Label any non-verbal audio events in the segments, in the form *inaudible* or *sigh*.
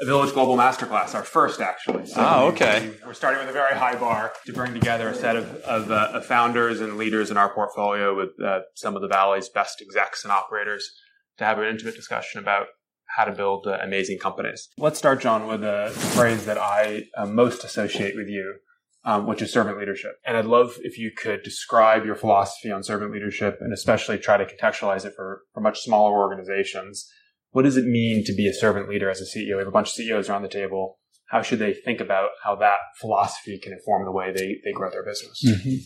a Village Global Masterclass, our first actually. So oh, okay. We're starting with a very high bar to bring together a set of, of, uh, of founders and leaders in our portfolio with uh, some of the Valley's best execs and operators to have an intimate discussion about how to build uh, amazing companies. Let's start, John, with a phrase that I uh, most associate with you, um, which is servant leadership. And I'd love if you could describe your philosophy on servant leadership and especially try to contextualize it for, for much smaller organizations what does it mean to be a servant leader as a CEO? We have a bunch of CEOs around the table. How should they think about how that philosophy can inform the way they, they grow their business? Mm-hmm.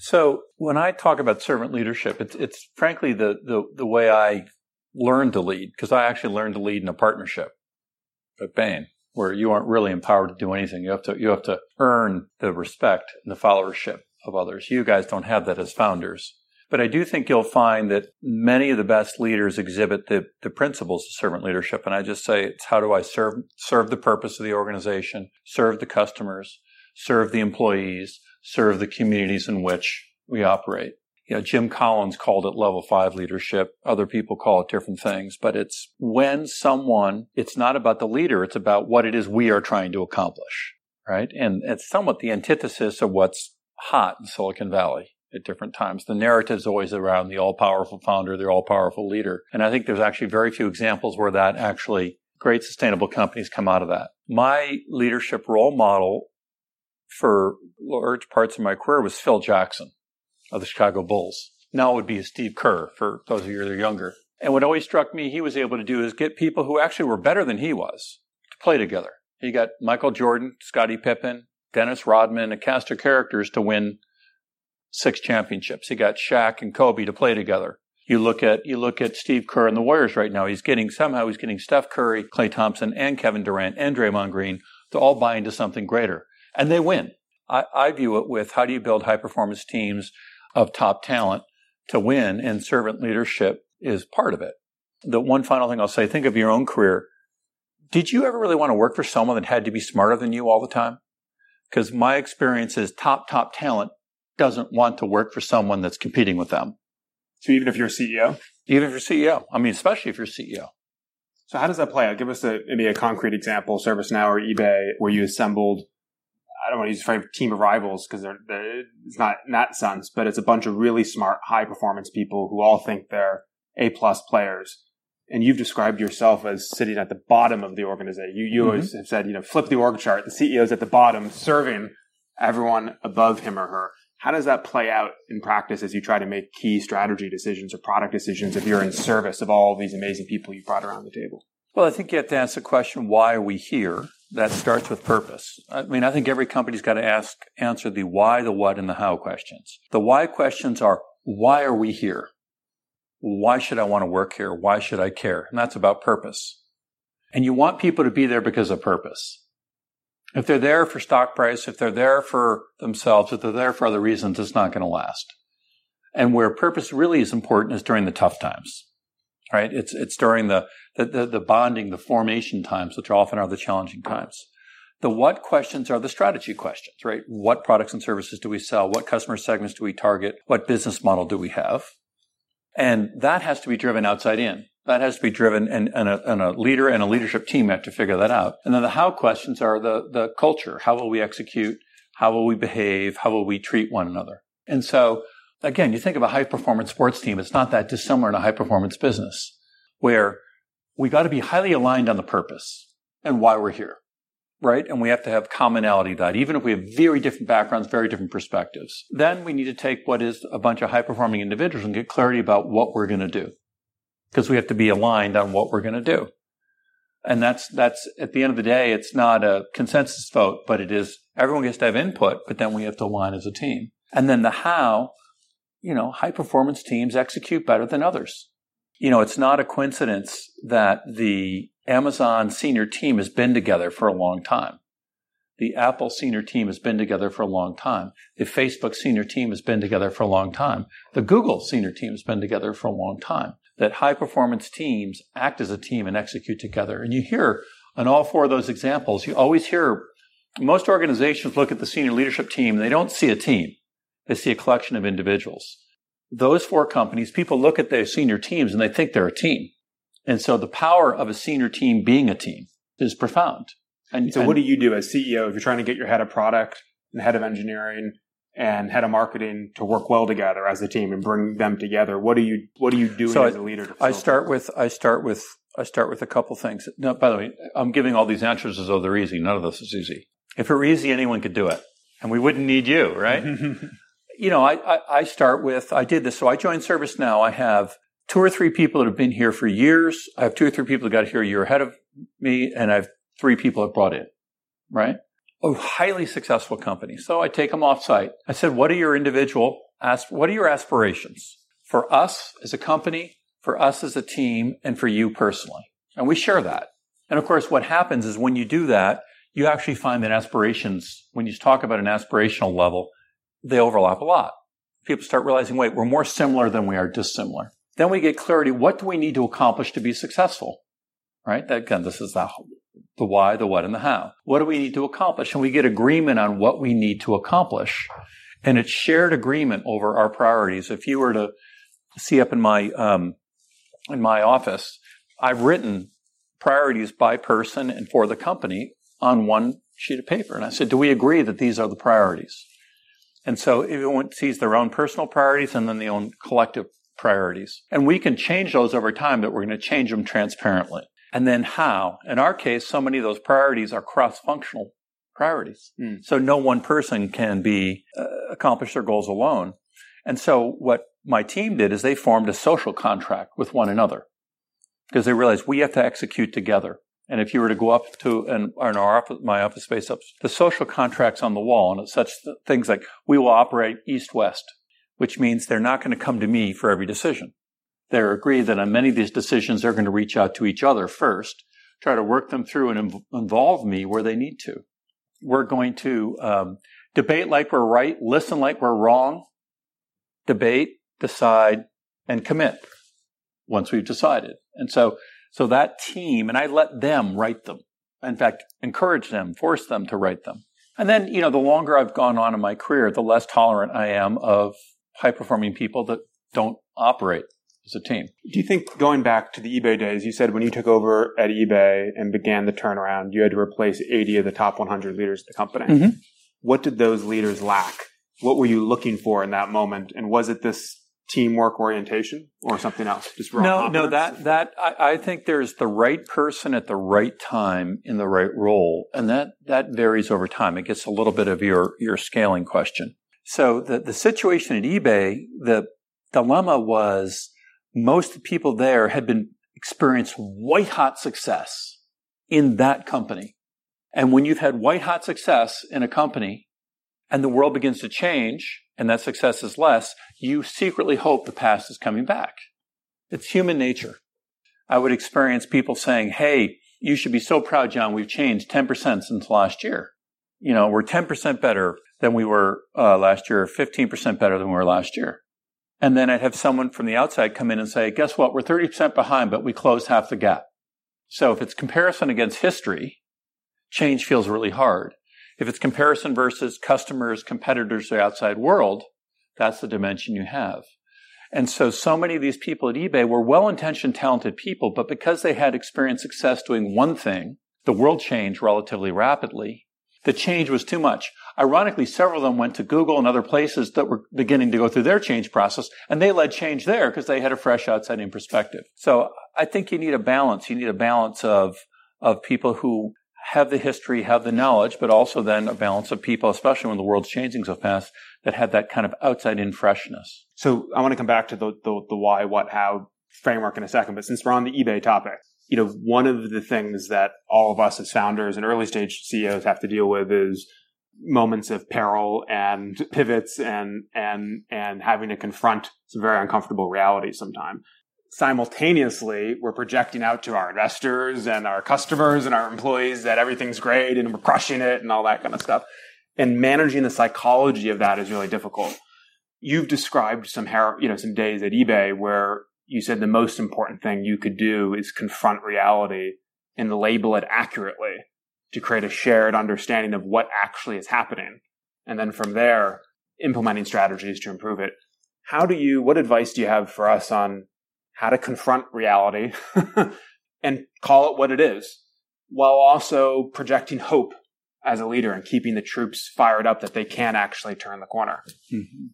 So when I talk about servant leadership, it's, it's frankly the, the, the way I learned to lead, because I actually learned to lead in a partnership at Bain, where you aren't really empowered to do anything. You have to, you have to earn the respect and the followership of others. You guys don't have that as founders. But I do think you'll find that many of the best leaders exhibit the, the principles of servant leadership. And I just say it's how do I serve, serve the purpose of the organization, serve the customers, serve the employees, serve the communities in which we operate. You know, Jim Collins called it level five leadership. Other people call it different things, but it's when someone, it's not about the leader. It's about what it is we are trying to accomplish. Right. And it's somewhat the antithesis of what's hot in Silicon Valley at different times. The narrative is always around the all powerful founder, the all powerful leader. And I think there's actually very few examples where that actually great sustainable companies come out of that. My leadership role model for large parts of my career was Phil Jackson of the Chicago Bulls. Now it would be Steve Kerr for those of you that are younger. And what always struck me he was able to do is get people who actually were better than he was to play together. He got Michael Jordan, Scottie Pippen, Dennis Rodman, a cast of characters to win six championships. He got Shaq and Kobe to play together. You look at you look at Steve Kerr and the Warriors right now. He's getting somehow he's getting Steph Curry, Klay Thompson, and Kevin Durant and Draymond Green to all buy into something greater, and they win. I, I view it with how do you build high performance teams of top talent to win, and servant leadership is part of it. The one final thing I'll say: think of your own career. Did you ever really want to work for someone that had to be smarter than you all the time? Because my experience is top top talent doesn't want to work for someone that's competing with them. So even if you're a CEO? Even if you're CEO. I mean, especially if you're CEO. So how does that play out? Give us a, maybe a concrete example, ServiceNow or eBay, where you assembled, I don't want to use the phrase team of rivals because they're, they're, it's not in that sense, but it's a bunch of really smart, high performance people who all think they're A plus players. And you've described yourself as sitting at the bottom of the organization. You, you mm-hmm. always have said, you know, flip the org chart. The CEO's at the bottom serving everyone above him or her. How does that play out in practice as you try to make key strategy decisions or product decisions if you're in service of all these amazing people you brought around the table? Well, I think you have to ask the question, why are we here? That starts with purpose. I mean, I think every company's got to ask, answer the why, the what, and the how questions. The why questions are, why are we here? Why should I want to work here? Why should I care? And that's about purpose. And you want people to be there because of purpose. If they're there for stock price, if they're there for themselves, if they're there for other reasons, it's not going to last. And where purpose really is important is during the tough times, right? It's, it's during the, the, the, the bonding, the formation times, which often are the challenging times. The what questions are the strategy questions, right? What products and services do we sell? What customer segments do we target? What business model do we have? And that has to be driven outside in. That has to be driven, and, and, a, and, a, leader and a leadership team have to figure that out. And then the how questions are the, the culture. How will we execute? How will we behave? How will we treat one another? And so, again, you think of a high performance sports team, it's not that dissimilar in a high performance business where we got to be highly aligned on the purpose and why we're here, right? And we have to have commonality that even if we have very different backgrounds, very different perspectives, then we need to take what is a bunch of high performing individuals and get clarity about what we're going to do because we have to be aligned on what we're going to do. And that's, that's at the end of the day, it's not a consensus vote, but it is everyone gets to have input, but then we have to align as a team. And then the how, you know, high performance teams execute better than others. You know, it's not a coincidence that the Amazon senior team has been together for a long time. The Apple senior team has been together for a long time. The Facebook senior team has been together for a long time. The Google senior team has been together for a long time. That high performance teams act as a team and execute together. And you hear on all four of those examples, you always hear most organizations look at the senior leadership team, they don't see a team. They see a collection of individuals. Those four companies, people look at their senior teams and they think they're a team. And so the power of a senior team being a team is profound. And so, and, what do you do as CEO if you're trying to get your head of product and head of engineering and head of marketing to work well together as a team and bring them together? What do you What do you do so as I, a leader? I start with I start with I start with a couple things. No, by the way, I'm giving all these answers as though they're easy. None of this is easy. If it were easy, anyone could do it, and we wouldn't need you, right? *laughs* you know, I, I, I start with I did this. So I joined ServiceNow. I have two or three people that have been here for years. I have two or three people that got here a year ahead of me, and I have three people I've brought in, right? A highly successful company. So I take them off site. I said, what are your individual, what are your aspirations for us as a company, for us as a team, and for you personally? And we share that. And of course, what happens is when you do that, you actually find that aspirations, when you talk about an aspirational level, they overlap a lot. People start realizing, wait, we're more similar than we are dissimilar. Then we get clarity. What do we need to accomplish to be successful? Right? That, again, this is the, the why, the what, and the how. What do we need to accomplish? And we get agreement on what we need to accomplish. And it's shared agreement over our priorities. If you were to see up in my, um, in my office, I've written priorities by person and for the company on one sheet of paper. And I said, do we agree that these are the priorities? And so everyone sees their own personal priorities and then the own collective priorities. And we can change those over time, but we're going to change them transparently. And then how? In our case, so many of those priorities are cross-functional priorities. Mm. So no one person can be uh, accomplish their goals alone. And so what my team did is they formed a social contract with one another because they realized we have to execute together. And if you were to go up to an, in our office, my office space up, the social contracts on the wall, and it's such things like we will operate east-west, which means they're not going to come to me for every decision. They're agreed that on many of these decisions, they're going to reach out to each other first, try to work them through and involve me where they need to. We're going to um, debate like we're right, listen like we're wrong, debate, decide, and commit once we've decided. And so so that team, and I let them write them. In fact, encourage them, force them to write them. And then, you know, the longer I've gone on in my career, the less tolerant I am of high performing people that don't operate as a team. Do you think going back to the eBay days, you said when you took over at eBay and began the turnaround, you had to replace 80 of the top 100 leaders of the company. Mm-hmm. What did those leaders lack? What were you looking for in that moment? And was it this teamwork orientation or something else? Just no, no. That that I, I, think there's the right person at the right time in the right role, and that that varies over time. It gets a little bit of your your scaling question. So the the situation at eBay, the dilemma was most people there had been experienced white hot success in that company, and when you've had white hot success in a company, and the world begins to change and that success is less, you secretly hope the past is coming back. It's human nature. I would experience people saying, Hey, you should be so proud, John. We've changed 10% since last year. You know, we're 10% better than we were uh, last year, 15% better than we were last year. And then I'd have someone from the outside come in and say, guess what? We're 30% behind, but we closed half the gap. So if it's comparison against history, change feels really hard. If it's comparison versus customers, competitors, the outside world, that's the dimension you have. And so, so many of these people at eBay were well intentioned, talented people, but because they had experienced success doing one thing, the world changed relatively rapidly. The change was too much. Ironically, several of them went to Google and other places that were beginning to go through their change process, and they led change there because they had a fresh outside in perspective. So I think you need a balance. You need a balance of, of people who have the history, have the knowledge, but also then a balance of people, especially when the world's changing so fast, that have that kind of outside in freshness. So I want to come back to the, the, the why, what, how framework in a second, but since we're on the eBay topic, you know, one of the things that all of us as founders and early stage CEOs have to deal with is moments of peril and pivots and and and having to confront some very uncomfortable realities sometimes. simultaneously we're projecting out to our investors and our customers and our employees that everything's great and we're crushing it and all that kind of stuff. And managing the psychology of that is really difficult. You've described some, you know, some days at eBay where you said the most important thing you could do is confront reality and label it accurately to create a shared understanding of what actually is happening. And then from there, implementing strategies to improve it. How do you, what advice do you have for us on how to confront reality *laughs* and call it what it is while also projecting hope as a leader and keeping the troops fired up that they can actually turn the corner. Mm-hmm.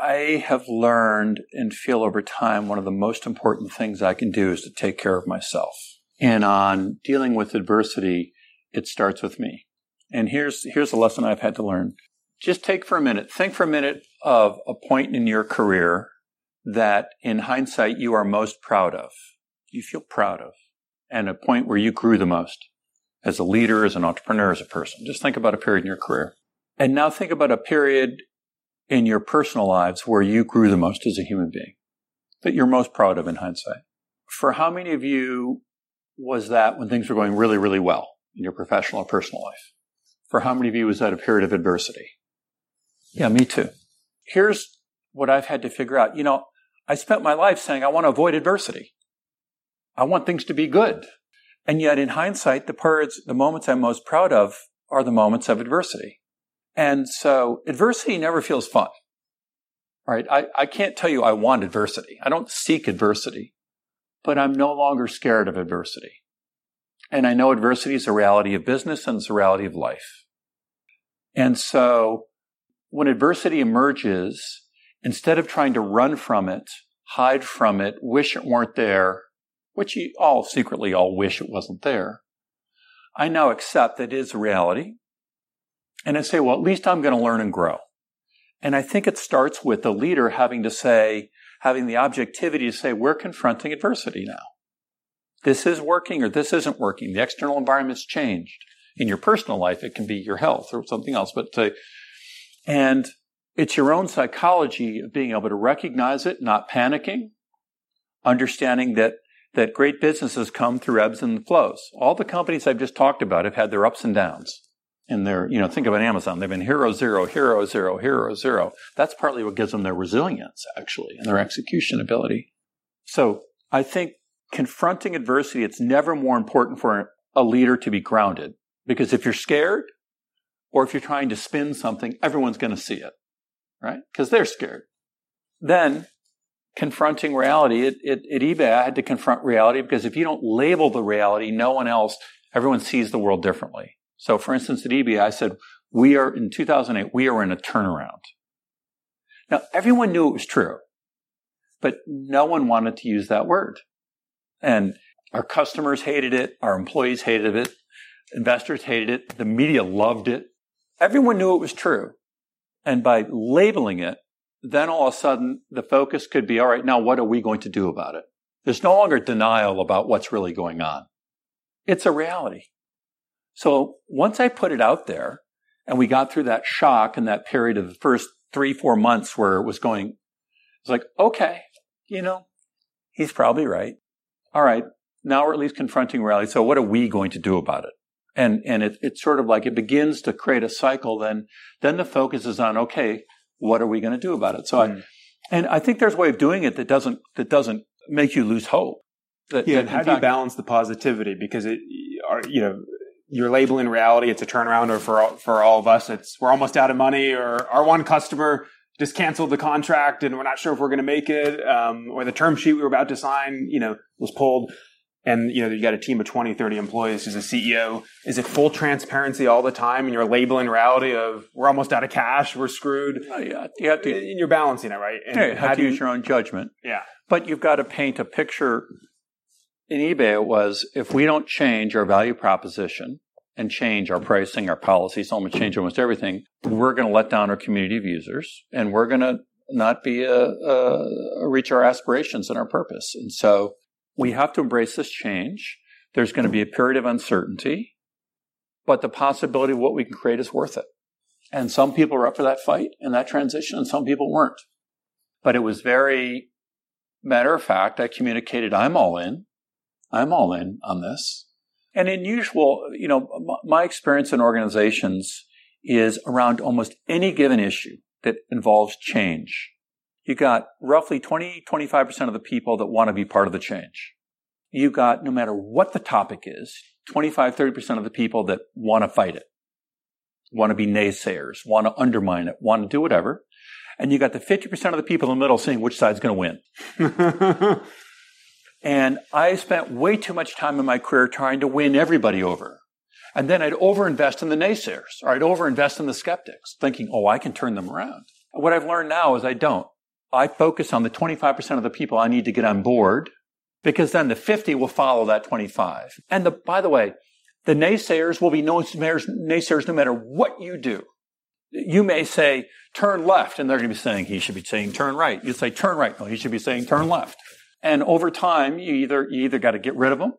I have learned and feel over time one of the most important things I can do is to take care of myself. And on dealing with adversity, it starts with me. And here's, here's a lesson I've had to learn. Just take for a minute, think for a minute of a point in your career that in hindsight you are most proud of, you feel proud of, and a point where you grew the most as a leader, as an entrepreneur, as a person. Just think about a period in your career. And now think about a period in your personal lives where you grew the most as a human being that you're most proud of in hindsight. For how many of you was that when things were going really, really well in your professional or personal life? For how many of you was that a period of adversity? Yeah, me too. Here's what I've had to figure out. You know, I spent my life saying I want to avoid adversity. I want things to be good. And yet in hindsight, the periods, the moments I'm most proud of are the moments of adversity. And so adversity never feels fun. Right? I, I can't tell you I want adversity. I don't seek adversity, but I'm no longer scared of adversity. And I know adversity is a reality of business and it's a reality of life. And so when adversity emerges, instead of trying to run from it, hide from it, wish it weren't there, which you all secretly all wish it wasn't there, I now accept that it is a reality. And I say, well, at least I'm going to learn and grow. And I think it starts with the leader having to say, having the objectivity to say, we're confronting adversity now. This is working or this isn't working. The external environment's changed. In your personal life, it can be your health or something else, but and it's your own psychology of being able to recognize it, not panicking, understanding that that great businesses come through ebbs and flows. All the companies I've just talked about have had their ups and downs. And they're, you know, think of an Amazon. They've been hero zero, hero zero, hero zero. That's partly what gives them their resilience, actually, and their execution ability. So I think confronting adversity, it's never more important for a leader to be grounded. Because if you're scared, or if you're trying to spin something, everyone's going to see it right? Because they're scared. Then confronting reality, at, at, eBay, I had to confront reality because if you don't label the reality, no one else, everyone sees the world differently. So for instance, at eBay, I said, we are in 2008, we are in a turnaround. Now everyone knew it was true, but no one wanted to use that word. And our customers hated it. Our employees hated it. Investors hated it. The media loved it. Everyone knew it was true. And by labeling it, then all of a sudden the focus could be, all right, now what are we going to do about it? There's no longer denial about what's really going on. It's a reality. So once I put it out there and we got through that shock and that period of the first three, four months where it was going, it's like, okay, you know, he's probably right. All right. Now we're at least confronting reality. So what are we going to do about it? and and it, it's sort of like it begins to create a cycle. Then then the focus is on okay, what are we going to do about it? So mm. I and I think there's a way of doing it that doesn't that doesn't make you lose hope. That, yeah, that how do you balance the positivity? Because it, are, you know, you're labeling reality. It's a turnaround, or for all, for all of us, it's we're almost out of money, or our one customer just canceled the contract, and we're not sure if we're going to make it, um, or the term sheet we were about to sign, you know, was pulled. And you know you got a team of 20 30 employees as a ceo is it full transparency all the time and you're labeling reality of we're almost out of cash we're screwed? Oh, yeah. You have to and you're balancing it right? And yeah, you have to use your own judgment. Yeah. But you've got to paint a picture in ebay it was if we don't change our value proposition and change our pricing our policies almost change almost everything we're going to let down our community of users and we're going to not be a, a, reach our aspirations and our purpose and so we have to embrace this change. There's going to be a period of uncertainty, but the possibility of what we can create is worth it. And some people were up for that fight and that transition, and some people weren't. But it was very matter of fact, I communicated, I'm all in. I'm all in on this. And in usual, you know, my experience in organizations is around almost any given issue that involves change. You got roughly 20, 25% of the people that want to be part of the change. You got, no matter what the topic is, 25, 30% of the people that want to fight it, want to be naysayers, want to undermine it, want to do whatever. And you got the 50% of the people in the middle saying which side's going to win. *laughs* and I spent way too much time in my career trying to win everybody over. And then I'd overinvest in the naysayers or I'd overinvest in the skeptics, thinking, oh, I can turn them around. What I've learned now is I don't. I focus on the 25% of the people I need to get on board because then the 50 will follow that 25. And the, by the way, the naysayers will be naysayers no matter what you do. You may say, turn left, and they're going to be saying, he should be saying turn right. You say, turn right. No, he should be saying turn left. And over time, you either, you either got to get rid of them,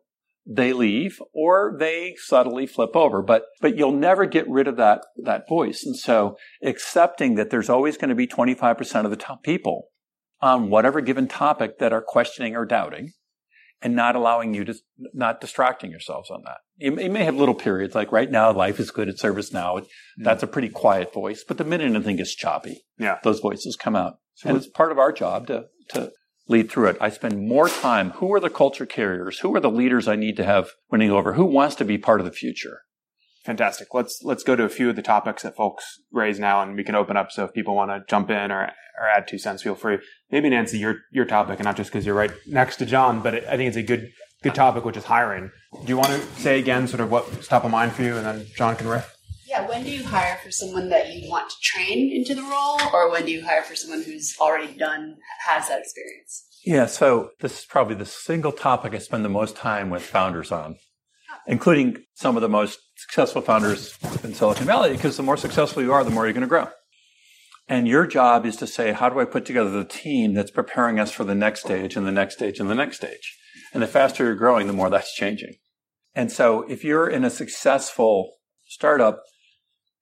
they leave, or they subtly flip over. But, but you'll never get rid of that, that voice. And so accepting that there's always going to be 25% of the top people on whatever given topic that are questioning or doubting and not allowing you to, not distracting yourselves on that. You, you may have little periods, like right now, life is good at ServiceNow. Mm-hmm. That's a pretty quiet voice, but the minute anything gets choppy, yeah. those voices come out. So and it's part of our job to, to lead through it. I spend more time. Who are the culture carriers? Who are the leaders I need to have winning over? Who wants to be part of the future? Fantastic. Let's let's go to a few of the topics that folks raise now, and we can open up. So if people want to jump in or or add two cents, feel free. Maybe Nancy, your your topic, and not just because you're right next to John, but it, I think it's a good good topic, which is hiring. Do you want to say again, sort of what's top of mind for you, and then John can riff? Yeah. When do you hire for someone that you want to train into the role, or when do you hire for someone who's already done has that experience? Yeah. So this is probably the single topic I spend the most time with founders on including some of the most successful founders in Silicon Valley, because the more successful you are, the more you're going to grow. And your job is to say, how do I put together the team that's preparing us for the next stage and the next stage and the next stage? And the faster you're growing, the more that's changing. And so if you're in a successful startup,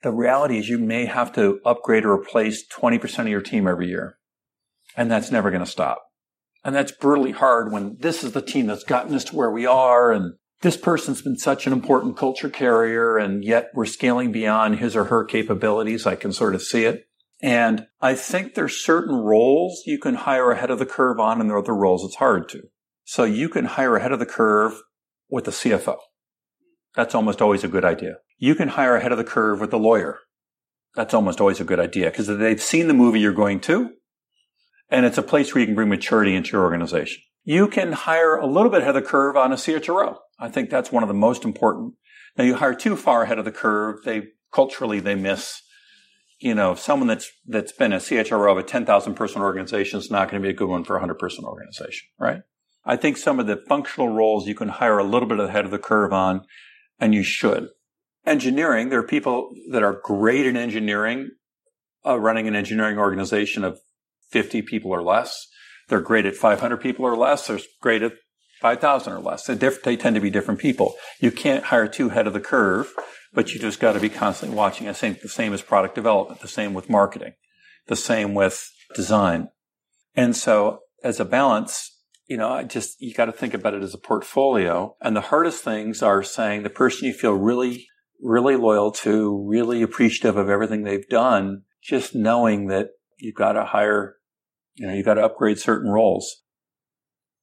the reality is you may have to upgrade or replace 20% of your team every year. And that's never going to stop. And that's brutally hard when this is the team that's gotten us to where we are and this person's been such an important culture carrier and yet we're scaling beyond his or her capabilities. I can sort of see it. And I think there's certain roles you can hire ahead of the curve on and there are other roles it's hard to. So you can hire ahead of the curve with the CFO. That's almost always a good idea. You can hire ahead of the curve with the lawyer. That's almost always a good idea because they've seen the movie you're going to and it's a place where you can bring maturity into your organization. You can hire a little bit ahead of the curve on a CHRO. I think that's one of the most important. Now you hire too far ahead of the curve, they culturally they miss. You know, someone that's that's been a CHRO of a ten thousand person organization is not going to be a good one for a hundred person organization, right? I think some of the functional roles you can hire a little bit ahead of the curve on, and you should. Engineering, there are people that are great in engineering, uh, running an engineering organization of 50 people or less. They're great at 500 people or less. They're great at 5,000 or less. Diff- they tend to be different people. You can't hire two head of the curve, but you just got to be constantly watching. I think the same as product development, the same with marketing, the same with design. And so as a balance, you know, I just, you got to think about it as a portfolio. And the hardest things are saying the person you feel really, really loyal to, really appreciative of everything they've done, just knowing that you've got to hire, you know, you've got to upgrade certain roles.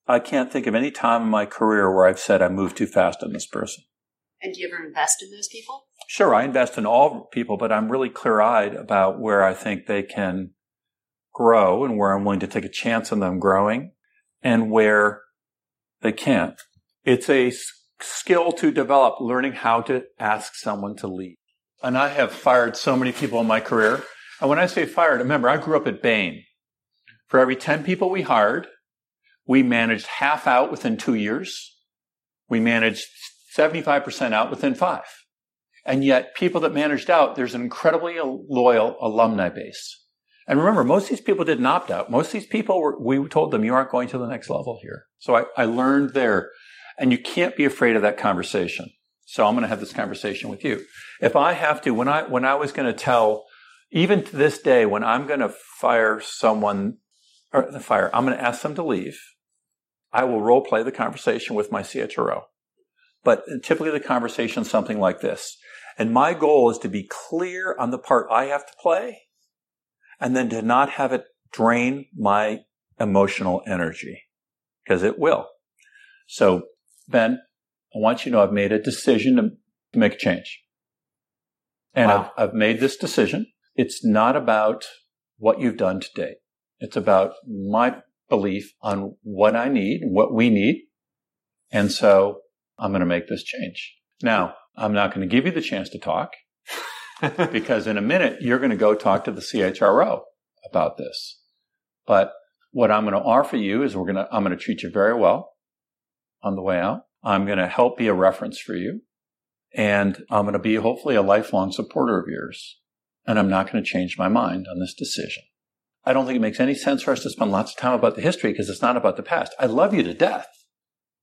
I can't think of any time in my career where I've said I moved too fast on this person. And do you ever invest in those people? Sure, I invest in all people, but I'm really clear eyed about where I think they can grow and where I'm willing to take a chance on them growing and where they can't. It's a skill to develop, learning how to ask someone to lead. And I have fired so many people in my career. And when I say fired, remember, I grew up at Bain. For every 10 people we hired, we managed half out within two years. We managed 75% out within five. And yet people that managed out, there's an incredibly loyal alumni base. And remember, most of these people didn't opt out. Most of these people were, we told them you aren't going to the next level here. So I, I learned there and you can't be afraid of that conversation. So I'm going to have this conversation with you. If I have to, when I, when I was going to tell, even to this day, when I'm going to fire someone or the fire. I'm going to ask them to leave. I will role play the conversation with my CHRO. But typically the conversation is something like this. And my goal is to be clear on the part I have to play and then to not have it drain my emotional energy because it will. So Ben, I want you to know I've made a decision to make a change. And wow. I've, I've made this decision. It's not about what you've done today. It's about my belief on what I need, what we need. And so I'm going to make this change. Now, I'm not going to give you the chance to talk *laughs* because in a minute you're going to go talk to the CHRO about this. But what I'm going to offer you is we're going to, I'm going to treat you very well on the way out. I'm going to help be a reference for you. And I'm going to be hopefully a lifelong supporter of yours. And I'm not going to change my mind on this decision. I don't think it makes any sense for us to spend lots of time about the history because it's not about the past. I love you to death,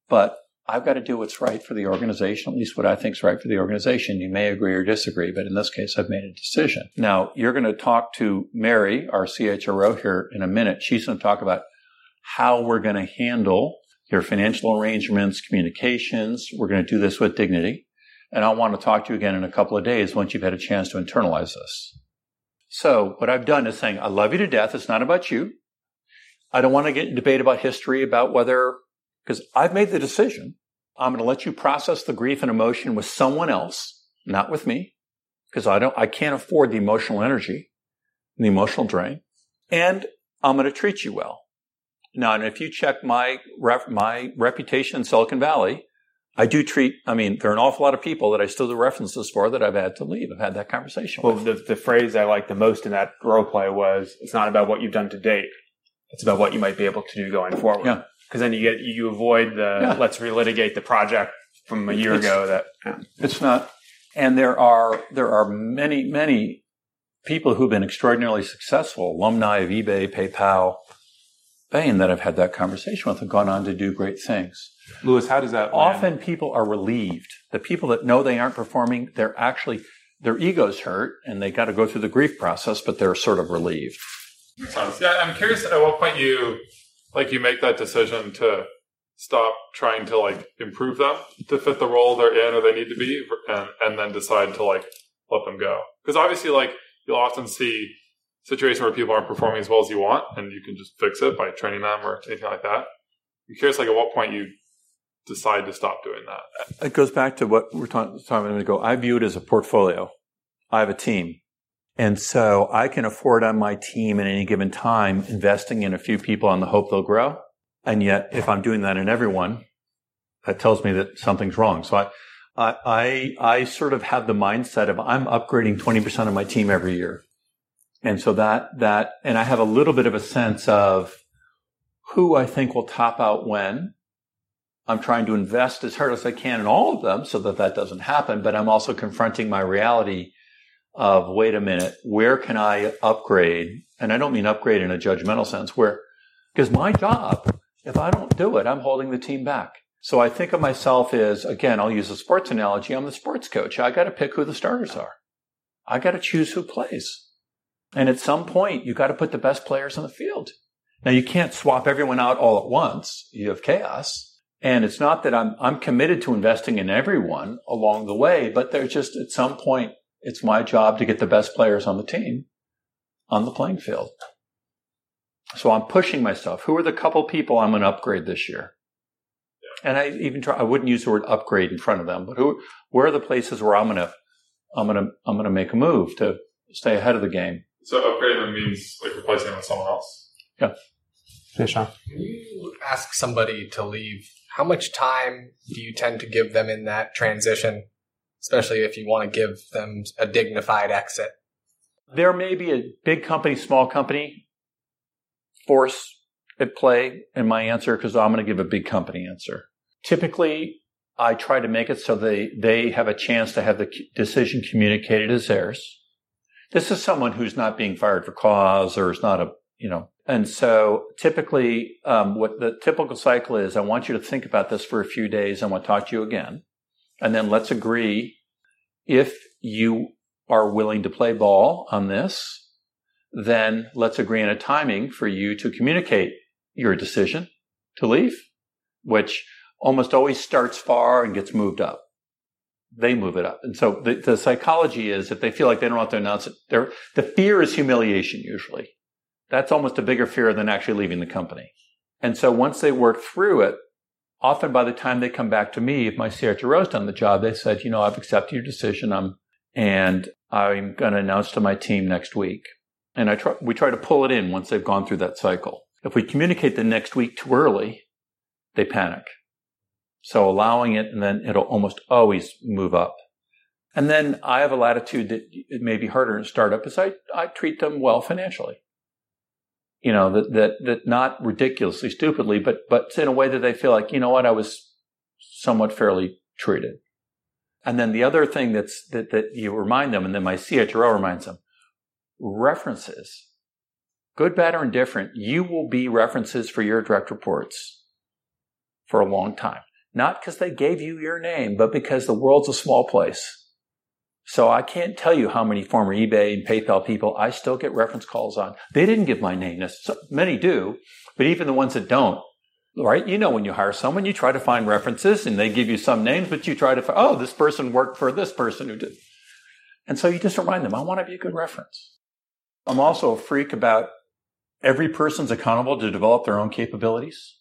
but I've got to do what's right for the organization, at least what I think is right for the organization. You may agree or disagree, but in this case, I've made a decision. Now, you're going to talk to Mary, our CHRO here in a minute. She's going to talk about how we're going to handle your financial arrangements, communications. We're going to do this with dignity. And I want to talk to you again in a couple of days once you've had a chance to internalize this. So what I've done is saying, I love you to death. It's not about you. I don't want to get in debate about history about whether, because I've made the decision. I'm going to let you process the grief and emotion with someone else, not with me, because I don't, I can't afford the emotional energy and the emotional drain. And I'm going to treat you well. Now, and if you check my rep, my reputation in Silicon Valley, I do treat, I mean, there are an awful lot of people that I still do references for that I've had to leave. I've had that conversation well, the, the phrase I liked the most in that role play was, it's not about what you've done to date. It's about what you might be able to do going forward. Yeah. Because then you get, you avoid the, yeah. let's relitigate the project from a year it's, ago that. Yeah. It's not, and there are, there are many, many people who've been extraordinarily successful, alumni of eBay, PayPal, Bain that I've had that conversation with have gone on to do great things. Lewis, how does that? Often people are relieved. The people that know they aren't performing, they're actually, their egos hurt and they got to go through the grief process, but they're sort of relieved. Yeah, I'm curious at what point you, like, you make that decision to stop trying to like improve them to fit the role they're in or they need to be, and, and then decide to like let them go. Because obviously, like, you'll often see situations where people aren't performing as well as you want, and you can just fix it by training them or anything like that. I'm curious, like at what point you decide to stop doing that. It goes back to what we are talking, talking a minute ago. I view it as a portfolio. I have a team. And so I can afford on my team at any given time investing in a few people on the hope they'll grow. And yet, if I'm doing that in everyone, that tells me that something's wrong. So I, I, I, sort of have the mindset of I'm upgrading 20% of my team every year. And so that, that, and I have a little bit of a sense of who I think will top out when. I'm trying to invest as hard as I can in all of them so that that doesn't happen, but I'm also confronting my reality of, wait a minute, where can I upgrade? And I don't mean upgrade in a judgmental sense where, because my job, if I don't do it, I'm holding the team back. So I think of myself as, again, I'll use a sports analogy. I'm the sports coach. I got to pick who the starters are. I got to choose who plays. And at some point, you got to put the best players on the field. Now you can't swap everyone out all at once. You have chaos. And it's not that I'm, I'm committed to investing in everyone along the way, but there's just at some point, it's my job to get the best players on the team on the playing field. So I'm pushing myself. Who are the couple people I'm going to upgrade this year? And I even try, I wouldn't use the word upgrade in front of them, but who, where are the places where I'm going to, I'm going to, I'm going to make a move to stay ahead of the game? So upgrading them means like replacing them with someone else. Yeah. Yeah, Sean. When you ask somebody to leave, how much time do you tend to give them in that transition, especially if you want to give them a dignified exit? There may be a big company, small company force at play in my answer because I'm going to give a big company answer. Typically, I try to make it so they, they have a chance to have the decision communicated as theirs. This is someone who's not being fired for cause or is not a, you know, and so typically, um, what the typical cycle is, I want you to think about this for a few days. I want to talk to you again. And then let's agree if you are willing to play ball on this, then let's agree on a timing for you to communicate your decision to leave, which almost always starts far and gets moved up. They move it up. And so the, the psychology is if they feel like they don't have to announce it, the fear is humiliation usually. That's almost a bigger fear than actually leaving the company. And so once they work through it, often by the time they come back to me, if my CHRO's done the job, they said, you know, I've accepted your decision. I'm, and I'm going to announce to my team next week. And I try, we try to pull it in once they've gone through that cycle. If we communicate the next week too early, they panic. So allowing it and then it'll almost always move up. And then I have a latitude that it may be harder in startup is I, I treat them well financially. You know, that, that, that not ridiculously stupidly, but, but in a way that they feel like, you know what, I was somewhat fairly treated. And then the other thing that's, that, that you remind them, and then my CHRO reminds them, references, good, bad, or indifferent, you will be references for your direct reports for a long time. Not because they gave you your name, but because the world's a small place. So I can't tell you how many former eBay and PayPal people I still get reference calls on. They didn't give my name. So many do, but even the ones that don't, right? You know, when you hire someone, you try to find references and they give you some names, but you try to find, oh, this person worked for this person who did. And so you just remind them, I want to be a good reference. I'm also a freak about every person's accountable to develop their own capabilities.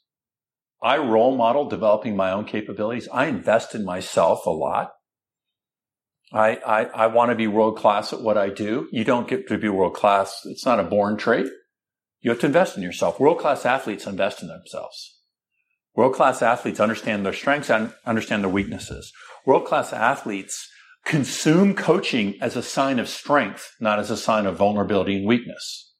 I role model developing my own capabilities. I invest in myself a lot. I, I, I want to be world class at what I do. You don't get to be world class. It's not a born trait. You have to invest in yourself. World class athletes invest in themselves. World class athletes understand their strengths and understand their weaknesses. World class athletes consume coaching as a sign of strength, not as a sign of vulnerability and weakness.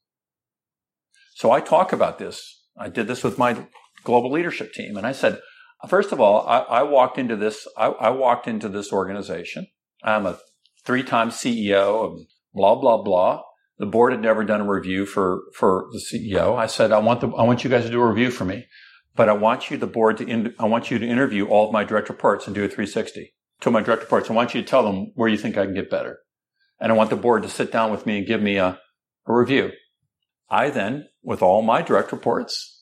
So I talk about this. I did this with my global leadership team. And I said, first of all, I, I walked into this, I, I, walked into this organization. I'm a three time CEO of blah, blah, blah. The board had never done a review for, for the CEO. I said, I want the, I want you guys to do a review for me, but I want you, the board to, in, I want you to interview all of my direct reports and do a 360 to my direct reports. I want you to tell them where you think I can get better. And I want the board to sit down with me and give me a, a review. I then, with all my direct reports,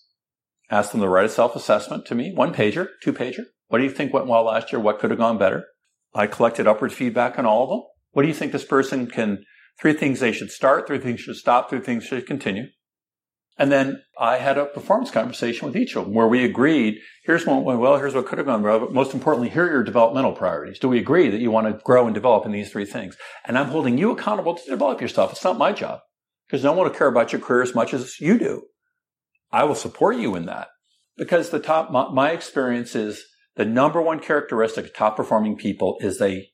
Ask them to write a self-assessment to me, one pager, two pager. What do you think went well last year? What could have gone better? I collected upward feedback on all of them. What do you think this person can, three things they should start, three things should stop, three things should continue. And then I had a performance conversation with each of them where we agreed, here's what went well, here's what could have gone well, but most importantly, here are your developmental priorities. Do we agree that you want to grow and develop in these three things? And I'm holding you accountable to develop yourself. It's not my job because no one will care about your career as much as you do. I will support you in that because the top, my, my experience is the number one characteristic of top performing people is they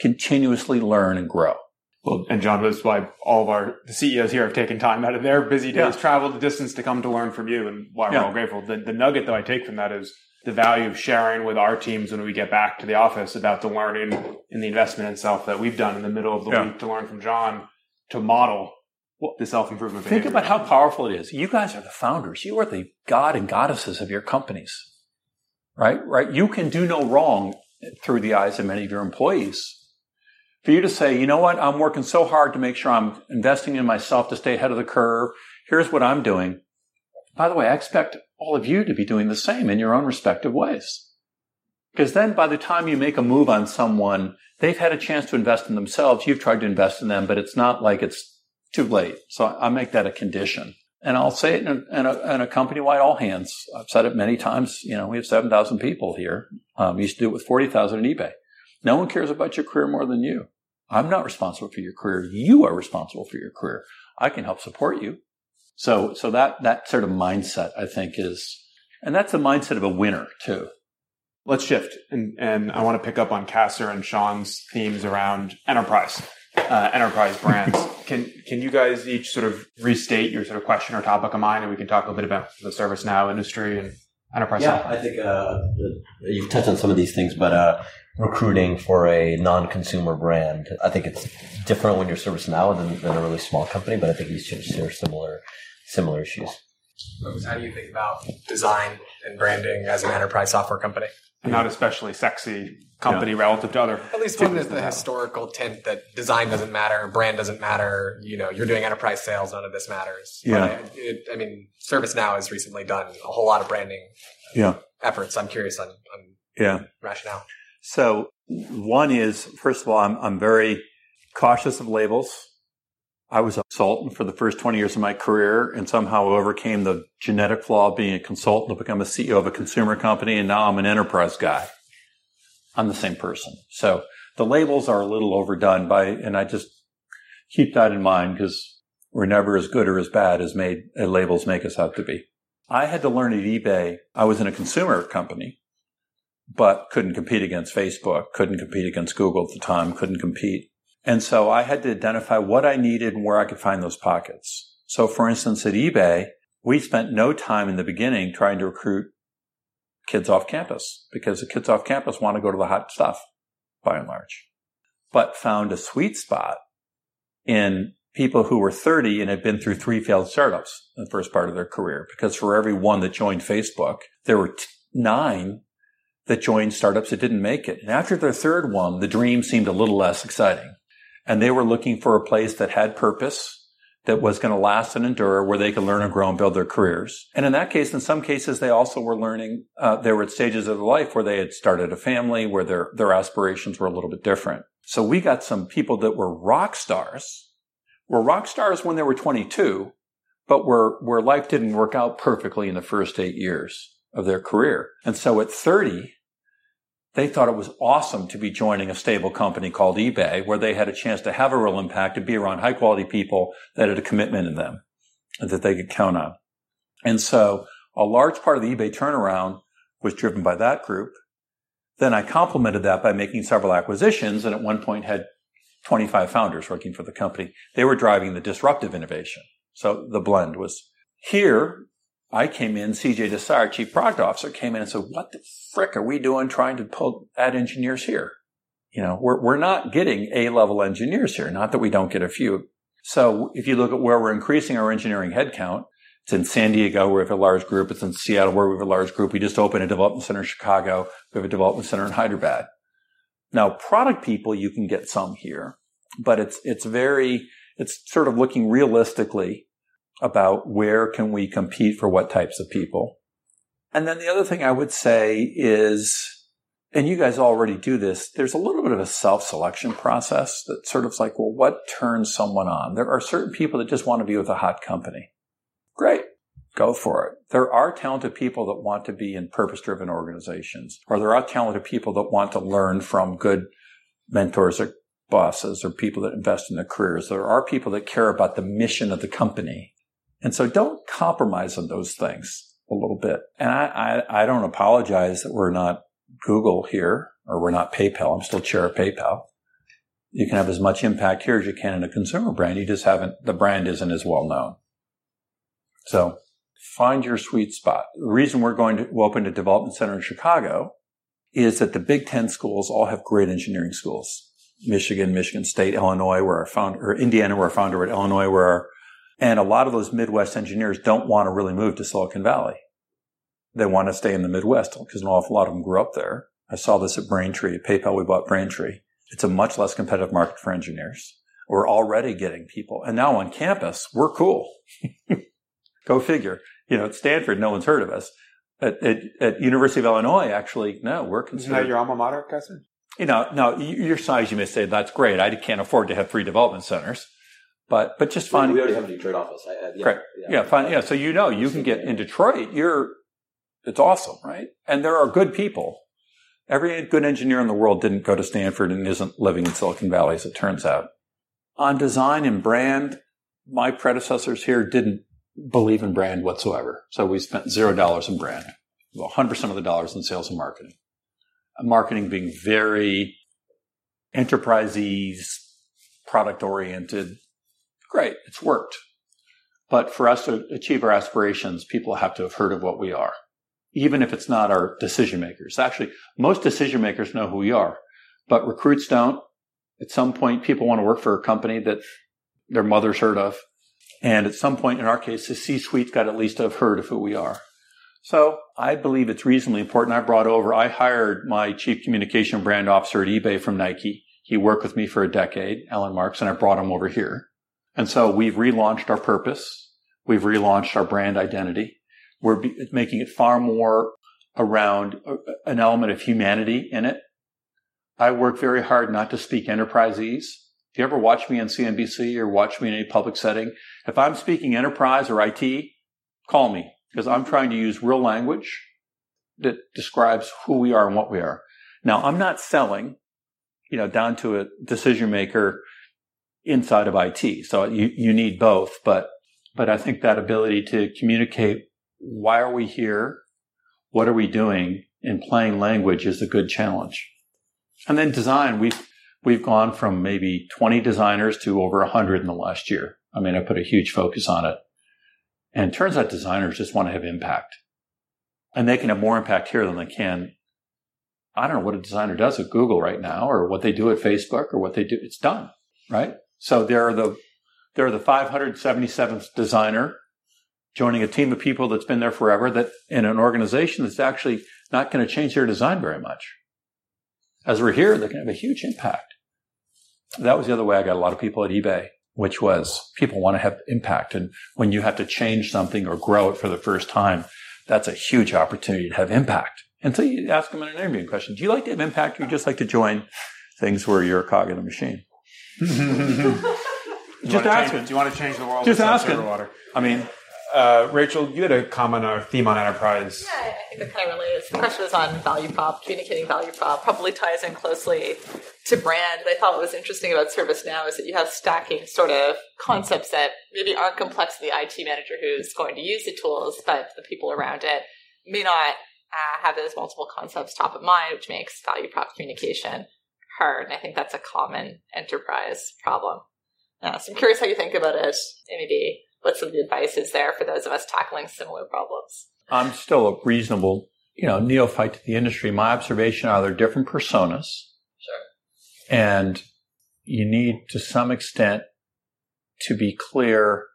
continuously learn and grow. Well, and John, that's why all of our the CEOs here have taken time out of their busy days, yeah. traveled the distance to come to learn from you, and why we're yeah. all grateful. The, the nugget that I take from that is the value of sharing with our teams when we get back to the office about the learning and the investment in self that we've done in the middle of the yeah. week to learn from John to model well, the self improvement. Think about how powerful it is. You guys are the founders. You are the god and goddesses of your companies, right? Right. You can do no wrong through the eyes of many of your employees. For you to say, you know what, I'm working so hard to make sure I'm investing in myself to stay ahead of the curve. Here's what I'm doing. By the way, I expect all of you to be doing the same in your own respective ways. Because then by the time you make a move on someone, they've had a chance to invest in themselves. You've tried to invest in them, but it's not like it's too late. So I make that a condition. And I'll say it in a, in a, in a company-wide all hands. I've said it many times. You know, we have 7,000 people here. Um, we used to do it with 40,000 in eBay. No one cares about your career more than you. I'm not responsible for your career. You are responsible for your career. I can help support you. So, so that, that sort of mindset, I think is, and that's the mindset of a winner too. Let's shift. And, and I want to pick up on Kasser and Sean's themes around enterprise uh, enterprise brands. can can you guys each sort of restate your sort of question or topic of mind, and we can talk a little bit about the ServiceNow industry and enterprise? Yeah, I think uh, you've touched on some of these things, but uh, recruiting for a non-consumer brand, I think it's different when you're ServiceNow than, than a really small company, but I think you should share similar similar issues. How do you think about design and branding as an enterprise software company? And not especially sexy company relative to other. At least one is the historical tint that design doesn't matter, brand doesn't matter. You know, you're doing enterprise sales, none of this matters. Yeah. I, it, I mean, ServiceNow has recently done a whole lot of branding uh, Yeah. efforts. I'm curious on, on Yeah. rationale. So one is, first of all, I'm, I'm very cautious of labels. I was a consultant for the first 20 years of my career and somehow overcame the genetic flaw of being a consultant to become a CEO of a consumer company. And now I'm an enterprise guy. I'm the same person. So the labels are a little overdone by, and I just keep that in mind because we're never as good or as bad as made labels make us out to be. I had to learn at eBay. I was in a consumer company but couldn't compete against Facebook, couldn't compete against Google at the time, couldn't compete. And so I had to identify what I needed and where I could find those pockets. So for instance, at eBay, we spent no time in the beginning trying to recruit kids off campus because the kids off campus want to go to the hot stuff by and large, but found a sweet spot in people who were 30 and had been through three failed startups in the first part of their career. Because for every one that joined Facebook, there were t- nine that joined startups that didn't make it. And after their third one, the dream seemed a little less exciting. And they were looking for a place that had purpose, that was going to last and endure, where they could learn and grow and build their careers. And in that case, in some cases, they also were learning, uh, they were at stages of life where they had started a family, where their, their aspirations were a little bit different. So we got some people that were rock stars, were rock stars when they were 22, but were, where life didn't work out perfectly in the first eight years of their career. And so at 30, they thought it was awesome to be joining a stable company called eBay where they had a chance to have a real impact, to be around high quality people that had a commitment in them that they could count on. And so a large part of the eBay turnaround was driven by that group. Then I complemented that by making several acquisitions and at one point had 25 founders working for the company. They were driving the disruptive innovation. So the blend was here. I came in, CJ Desai, chief product officer, came in and said, what the frick are we doing trying to pull, add engineers here? You know, we're, we're not getting A level engineers here. Not that we don't get a few. So if you look at where we're increasing our engineering headcount, it's in San Diego, where we have a large group. It's in Seattle, where we have a large group. We just opened a development center in Chicago. We have a development center in Hyderabad. Now, product people, you can get some here, but it's, it's very, it's sort of looking realistically about where can we compete for what types of people. And then the other thing I would say is, and you guys already do this, there's a little bit of a self-selection process that sort of like, well, what turns someone on? There are certain people that just want to be with a hot company. Great. Go for it. There are talented people that want to be in purpose-driven organizations, or there are talented people that want to learn from good mentors or bosses or people that invest in their careers. There are people that care about the mission of the company. And so don't compromise on those things a little bit. And I, I, I don't apologize that we're not Google here or we're not PayPal. I'm still chair of PayPal. You can have as much impact here as you can in a consumer brand. You just haven't, the brand isn't as well known. So find your sweet spot. The reason we're going to open a development center in Chicago is that the Big Ten schools all have great engineering schools. Michigan, Michigan State, Illinois, where our founder, or Indiana, where our founder at Illinois, where our, and a lot of those Midwest engineers don't want to really move to Silicon Valley. They want to stay in the Midwest because an awful lot of them grew up there. I saw this at Braintree. At PayPal, we bought Braintree. It's a much less competitive market for engineers. We're already getting people. And now on campus, we're cool. *laughs* Go figure. You know, at Stanford, no one's heard of us. At, at, at University of Illinois, actually, no, we're considered. Isn't that your alma mater, Kessler? you know, now your size, you may say that's great. I can't afford to have three development centers, but but just find we already have a Detroit office. I, I, yeah, Correct. yeah, fine, yeah. So you know, you can get in Detroit. You're it's awesome, right? And there are good people. Every good engineer in the world didn't go to Stanford and isn't living in Silicon Valley, as it turns out. On design and brand, my predecessors here didn't believe in brand whatsoever. So we spent zero dollars in brand, well, 100% of the dollars in sales and marketing. Marketing being very enterprisey, product oriented. Great. It's worked. But for us to achieve our aspirations, people have to have heard of what we are, even if it's not our decision makers. Actually, most decision makers know who we are, but recruits don't. At some point, people want to work for a company that their mother's heard of. And at some point in our case, the C-suite's got at least to have heard of who we are. So I believe it's reasonably important. I brought over, I hired my chief communication brand officer at eBay from Nike. He worked with me for a decade, Alan Marks, and I brought him over here. And so we've relaunched our purpose. We've relaunched our brand identity. We're be- making it far more around an element of humanity in it. I work very hard not to speak enterprisese. If you ever watch me on CNBC or watch me in any public setting, if I'm speaking enterprise or IT, call me because I'm trying to use real language that describes who we are and what we are. Now, I'm not selling, you know, down to a decision maker inside of IT. So you, you need both, but, but I think that ability to communicate why are we here? What are we doing in plain language is a good challenge. And then design, we've, we've gone from maybe 20 designers to over 100 in the last year. I mean, I put a huge focus on it. And it turns out designers just want to have impact. And they can have more impact here than they can. I don't know what a designer does at Google right now or what they do at Facebook or what they do. It's done, right? So they're the, they're the 577th designer joining a team of people that's been there forever that in an organization that's actually not going to change their design very much as we're here, they can have a huge impact. That was the other way I got a lot of people at eBay, which was people want to have impact. And when you have to change something or grow it for the first time, that's a huge opportunity to have impact. And so you ask them in an interviewing question, do you like to have impact or you just like to join things where you're a cog in the machine? Just ask asking. do you want to change the world? Just asking. Water? I mean, uh, Rachel, you had a comment or theme on enterprise. Yeah, I think that kind of relates. The question was on value prop, communicating value prop. Probably ties in closely to brand. I thought what was interesting about ServiceNow is that you have stacking sort of concepts that maybe aren't complex to the IT manager who's going to use the tools, but the people around it may not uh, have those multiple concepts top of mind, which makes value prop communication hard. And I think that's a common enterprise problem. Uh, so I'm curious how you think about it, maybe what some of the advice is there for those of us tackling similar problems. I'm still a reasonable, you know, neophyte to the industry. My observation are there different personas. Sure. And you need to some extent to be clear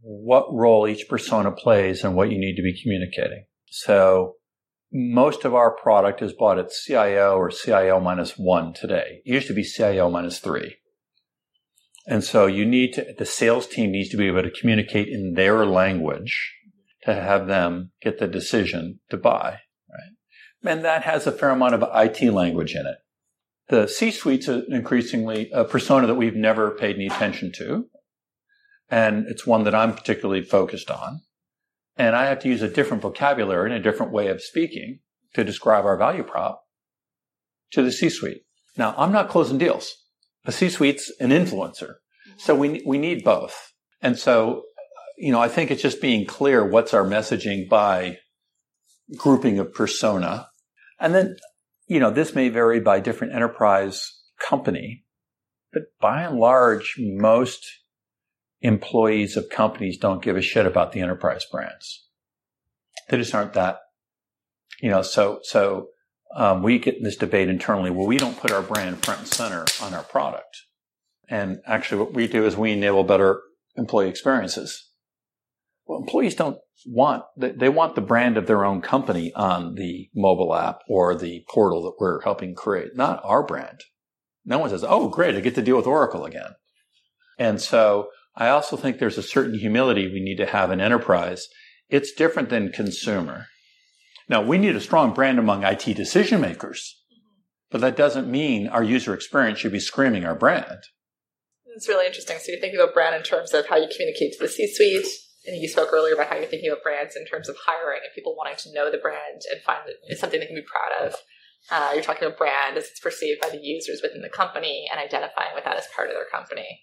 what role each persona plays and what you need to be communicating. So most of our product is bought at CIO or CIO minus one today. It used to be CIO minus three. And so you need to, the sales team needs to be able to communicate in their language to have them get the decision to buy, right? And that has a fair amount of IT language in it. The C-suite's an increasingly a persona that we've never paid any attention to. And it's one that I'm particularly focused on. And I have to use a different vocabulary and a different way of speaking to describe our value prop to the C-suite. Now, I'm not closing deals. A C-suite's an influencer. So we, we need both. And so, you know, I think it's just being clear what's our messaging by grouping of persona. And then, you know, this may vary by different enterprise company, but by and large, most employees of companies don't give a shit about the enterprise brands. They just aren't that, you know, so, so um, we get in this debate internally. Well, we don't put our brand front and center on our product. And actually, what we do is we enable better employee experiences. Well, employees don't want, they want the brand of their own company on the mobile app or the portal that we're helping create, not our brand. No one says, oh, great, I get to deal with Oracle again. And so I also think there's a certain humility we need to have in enterprise. It's different than consumer. Now, we need a strong brand among IT decision makers, but that doesn't mean our user experience should be screaming our brand. It's really interesting. So you're thinking about brand in terms of how you communicate to the C-suite, and you spoke earlier about how you're thinking about brands in terms of hiring and people wanting to know the brand and find it's something they can be proud of. Uh, you're talking about brand as it's perceived by the users within the company and identifying with that as part of their company.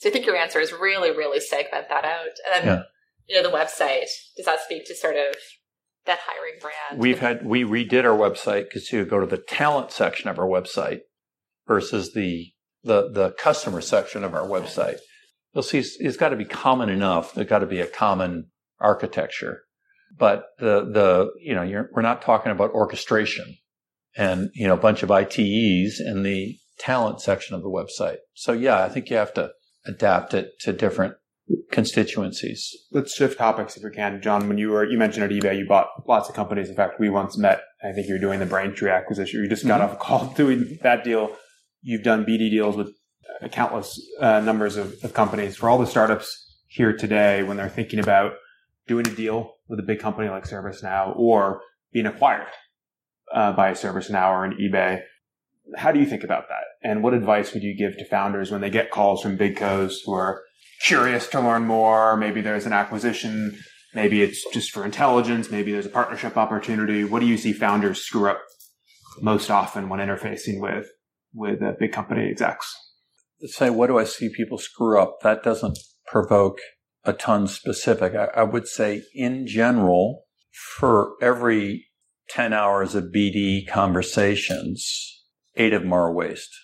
So I think your answer is really, really segment that out. And then, yeah. you know, the website, does that speak to sort of that hiring brand? We've had, we redid our website because you go to the talent section of our website versus the, the, the customer section of our website. You'll see it's, it's got to be common enough. There's got to be a common architecture. But the, the, you know, we're not talking about orchestration and, you know, a bunch of ITEs in the talent section of the website. So yeah, I think you have to adapt it to different constituencies. Let's shift topics if we can. John, when you were, you mentioned at eBay, you bought lots of companies. In fact, we once met, I think you were doing the Braintree acquisition. You just got Mm-hmm. off a call *laughs* doing that deal. You've done BD deals with uh, countless uh, numbers of, of companies. For all the startups here today, when they're thinking about doing a deal with a big company like ServiceNow or being acquired uh, by a ServiceNow or an eBay, how do you think about that? And what advice would you give to founders when they get calls from big co's who are curious to learn more? Maybe there's an acquisition. Maybe it's just for intelligence. Maybe there's a partnership opportunity. What do you see founders screw up most often when interfacing with with uh, big company execs? Say, what do I see people screw up? That doesn't provoke a ton specific. I, I would say, in general, for every 10 hours of BD conversations, eight of them are waste.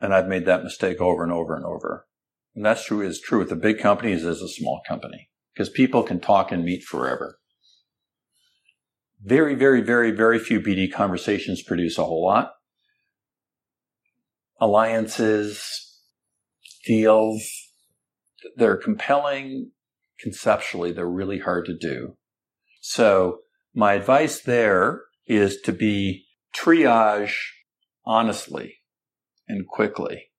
And I've made that mistake over and over and over. And that's true is true with the big companies as a small company because people can talk and meet forever. Very, very, very, very few BD conversations produce a whole lot. Alliances, deals, they're compelling conceptually. They're really hard to do. So my advice there is to be triage honestly and quickly.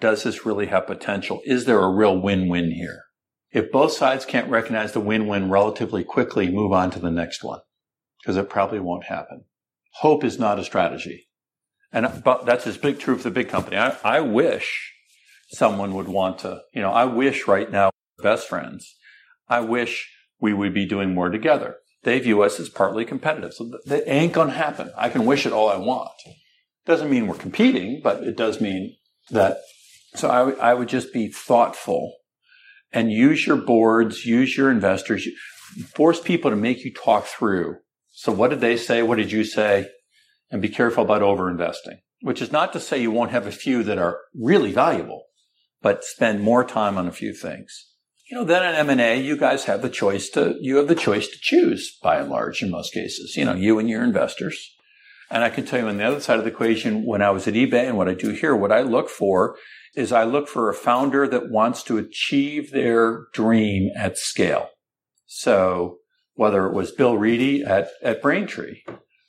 Does this really have potential? Is there a real win-win here? If both sides can't recognize the win-win relatively quickly, move on to the next one because it probably won't happen. Hope is not a strategy. And but that's as big true for the big company. I, I wish someone would want to, you know, I wish right now, best friends, I wish we would be doing more together. They view us as partly competitive. So that ain't going to happen. I can wish it all I want. Doesn't mean we're competing, but it does mean that. So I, w- I would just be thoughtful and use your boards, use your investors, force people to make you talk through. So what did they say? What did you say? And be careful about over investing, which is not to say you won't have a few that are really valuable, but spend more time on a few things. You know, then in M&A, you guys have the choice to, you have the choice to choose by and large in most cases, you know, you and your investors. And I can tell you on the other side of the equation, when I was at eBay and what I do here, what I look for is I look for a founder that wants to achieve their dream at scale. So whether it was Bill Ready at, at Braintree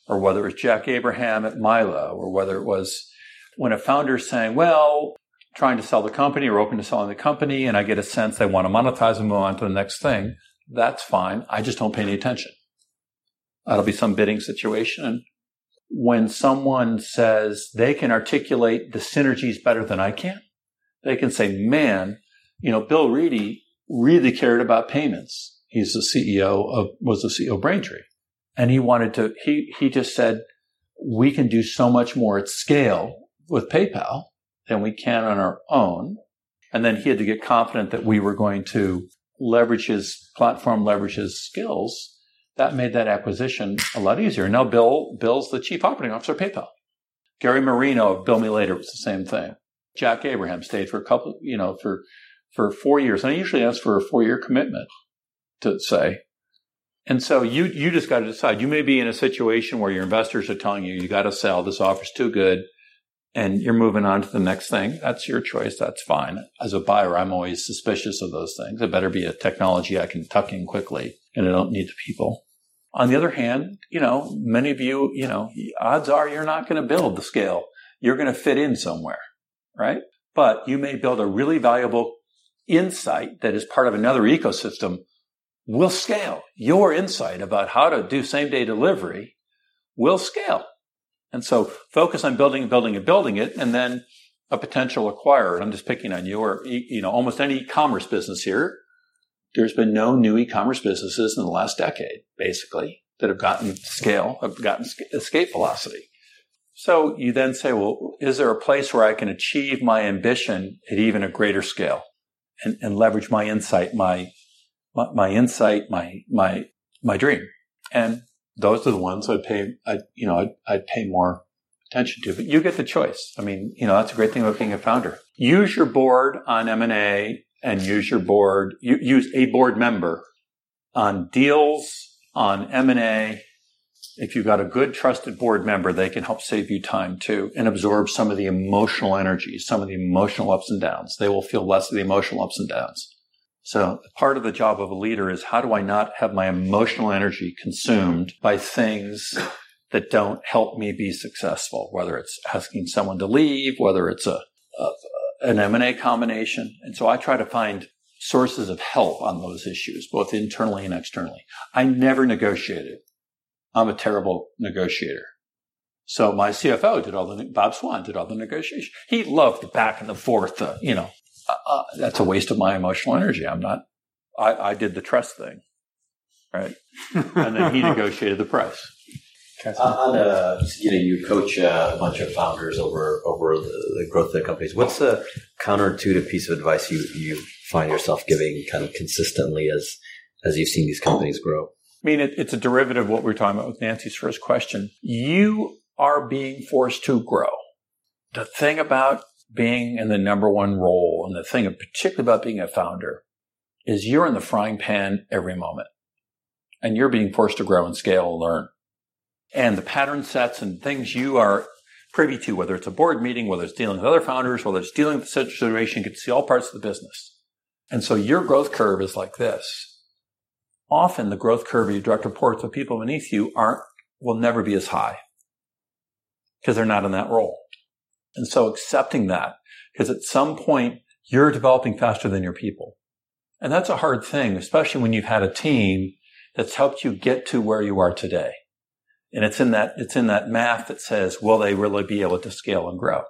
or whether it was Jack Abraham at Milo or whether it was when a founder is saying, well, trying to sell the company or open to selling the company and I get a sense they want to monetize and move on to the next thing, that's fine. I just don't pay any attention. That'll be some bidding situation. And when someone says they can articulate the synergies better than I can, they can say, man, you know, Bill Ready really cared about payments. He's the CEO of, was the CEO of Braintree. And he wanted to, he, he just said, we can do so much more at scale with PayPal than we can on our own. And then he had to get confident that we were going to leverage his platform, leverage his skills. That made that acquisition a lot easier. Now Bill, Bill's the chief operating officer of PayPal. Gary Marino of Bill Me Later was the same thing. Jack Abraham stayed for a couple, you know, for, for four years. And I usually ask for a four year commitment to say. And so you, you just got to decide. You may be in a situation where your investors are telling you, you got to sell. This offer's too good. And you're moving on to the next thing. That's your choice. That's fine. As a buyer, I'm always suspicious of those things. It better be a technology I can tuck in quickly and I don't need the people. On the other hand, you know, many of you, you know, odds are you're not going to build the scale. You're going to fit in somewhere, right? But you may build a really valuable insight that is part of another ecosystem will scale. Your insight about how to do same day delivery will scale. And so focus on building building and building it and then a potential acquirer. I'm just picking on you or, you know, almost any e-commerce business here. There's been no new e-commerce businesses in the last decade, basically, that have gotten scale, have gotten escape velocity. So you then say, well, is there a place where I can achieve my ambition at even a greater scale and, and leverage my insight, my, my, my insight, my, my, my dream? And those are the ones I'd pay, I, you know, I'd, I'd pay more attention to. But you get the choice. I mean, you know, that's a great thing about being a founder. Use your board on M&A and use your board, use a board member on deals, on M&A. If you've got a good trusted board member, they can help save you time too and absorb some of the emotional energy, some of the emotional ups and downs. They will feel less of the emotional ups and downs. So part of the job of a leader is how do I not have my emotional energy consumed by things that don't help me be successful, whether it's asking someone to leave, whether it's a, a an M&A combination. And so I try to find sources of help on those issues, both internally and externally. I never negotiated. I'm a terrible negotiator. So my CFO did all the, Bob Swan did all the negotiation. He loved the back and the forth, uh, you know, uh, uh, that's a waste of my emotional energy. I'm not, I, I did the trust thing. Right. and then he *laughs* negotiated the price. Uh, on uh, you know, you coach uh, a bunch of founders over over the, the, growth of their companies. What's the counterintuitive piece of advice you you find yourself giving kind of consistently as as you've seen these companies grow? I mean, it, it's a derivative of what we were talking about with Nancy's first question. You are being forced to grow. The thing about being in the number one role and the thing particularly about being a founder is you're in the frying pan every moment and you're being forced to grow and scale and learn and the pattern sets and things you are privy to, whether it's a board meeting, whether it's dealing with other founders, whether it's dealing with the situation, you can see all parts of the business. And so your growth curve is like this. Often the growth curve of your direct reports of people beneath you aren't, will never be as high because they're not in that role. And so accepting that, because at some point you're developing faster than your people. And that's a hard thing, especially when you've had a team that's helped you get to where you are today. And it's in that, it's in that math that says, will they really be able to scale and grow?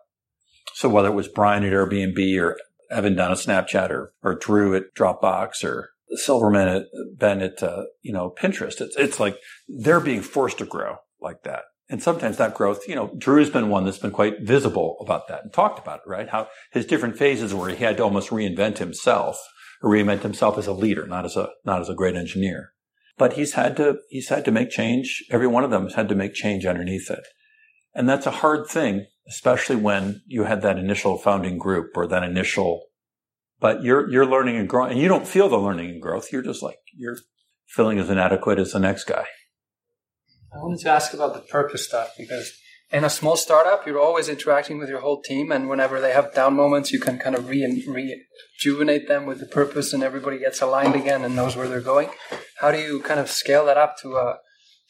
So whether it was Brian at Airbnb or Evan down at Snapchat or, or Drew at Dropbox or Silbermann at Ben at, uh, you know, Pinterest, it's, it's like they're being forced to grow like that. And sometimes that growth, you know, Drew's been one that's been quite visible about that and talked about it, right? How his different phases where he had to almost reinvent himself or reinvent himself as a leader, not as a, not as a great engineer but he's had to he's had to make change. Every one of them has had to make change underneath it, and that's a hard thing, especially when you had that initial founding group or that initial. But you're you're learning and growing, and you don't feel the learning and growth. You're just like you're feeling as inadequate as the next guy. I wanted to ask about the purpose stuff because in a small startup, you're always interacting with your whole team, and whenever they have down moments, you can kind of re- rejuvenate them with the purpose, and everybody gets aligned again and knows where they're going. How do you kind of scale that up to a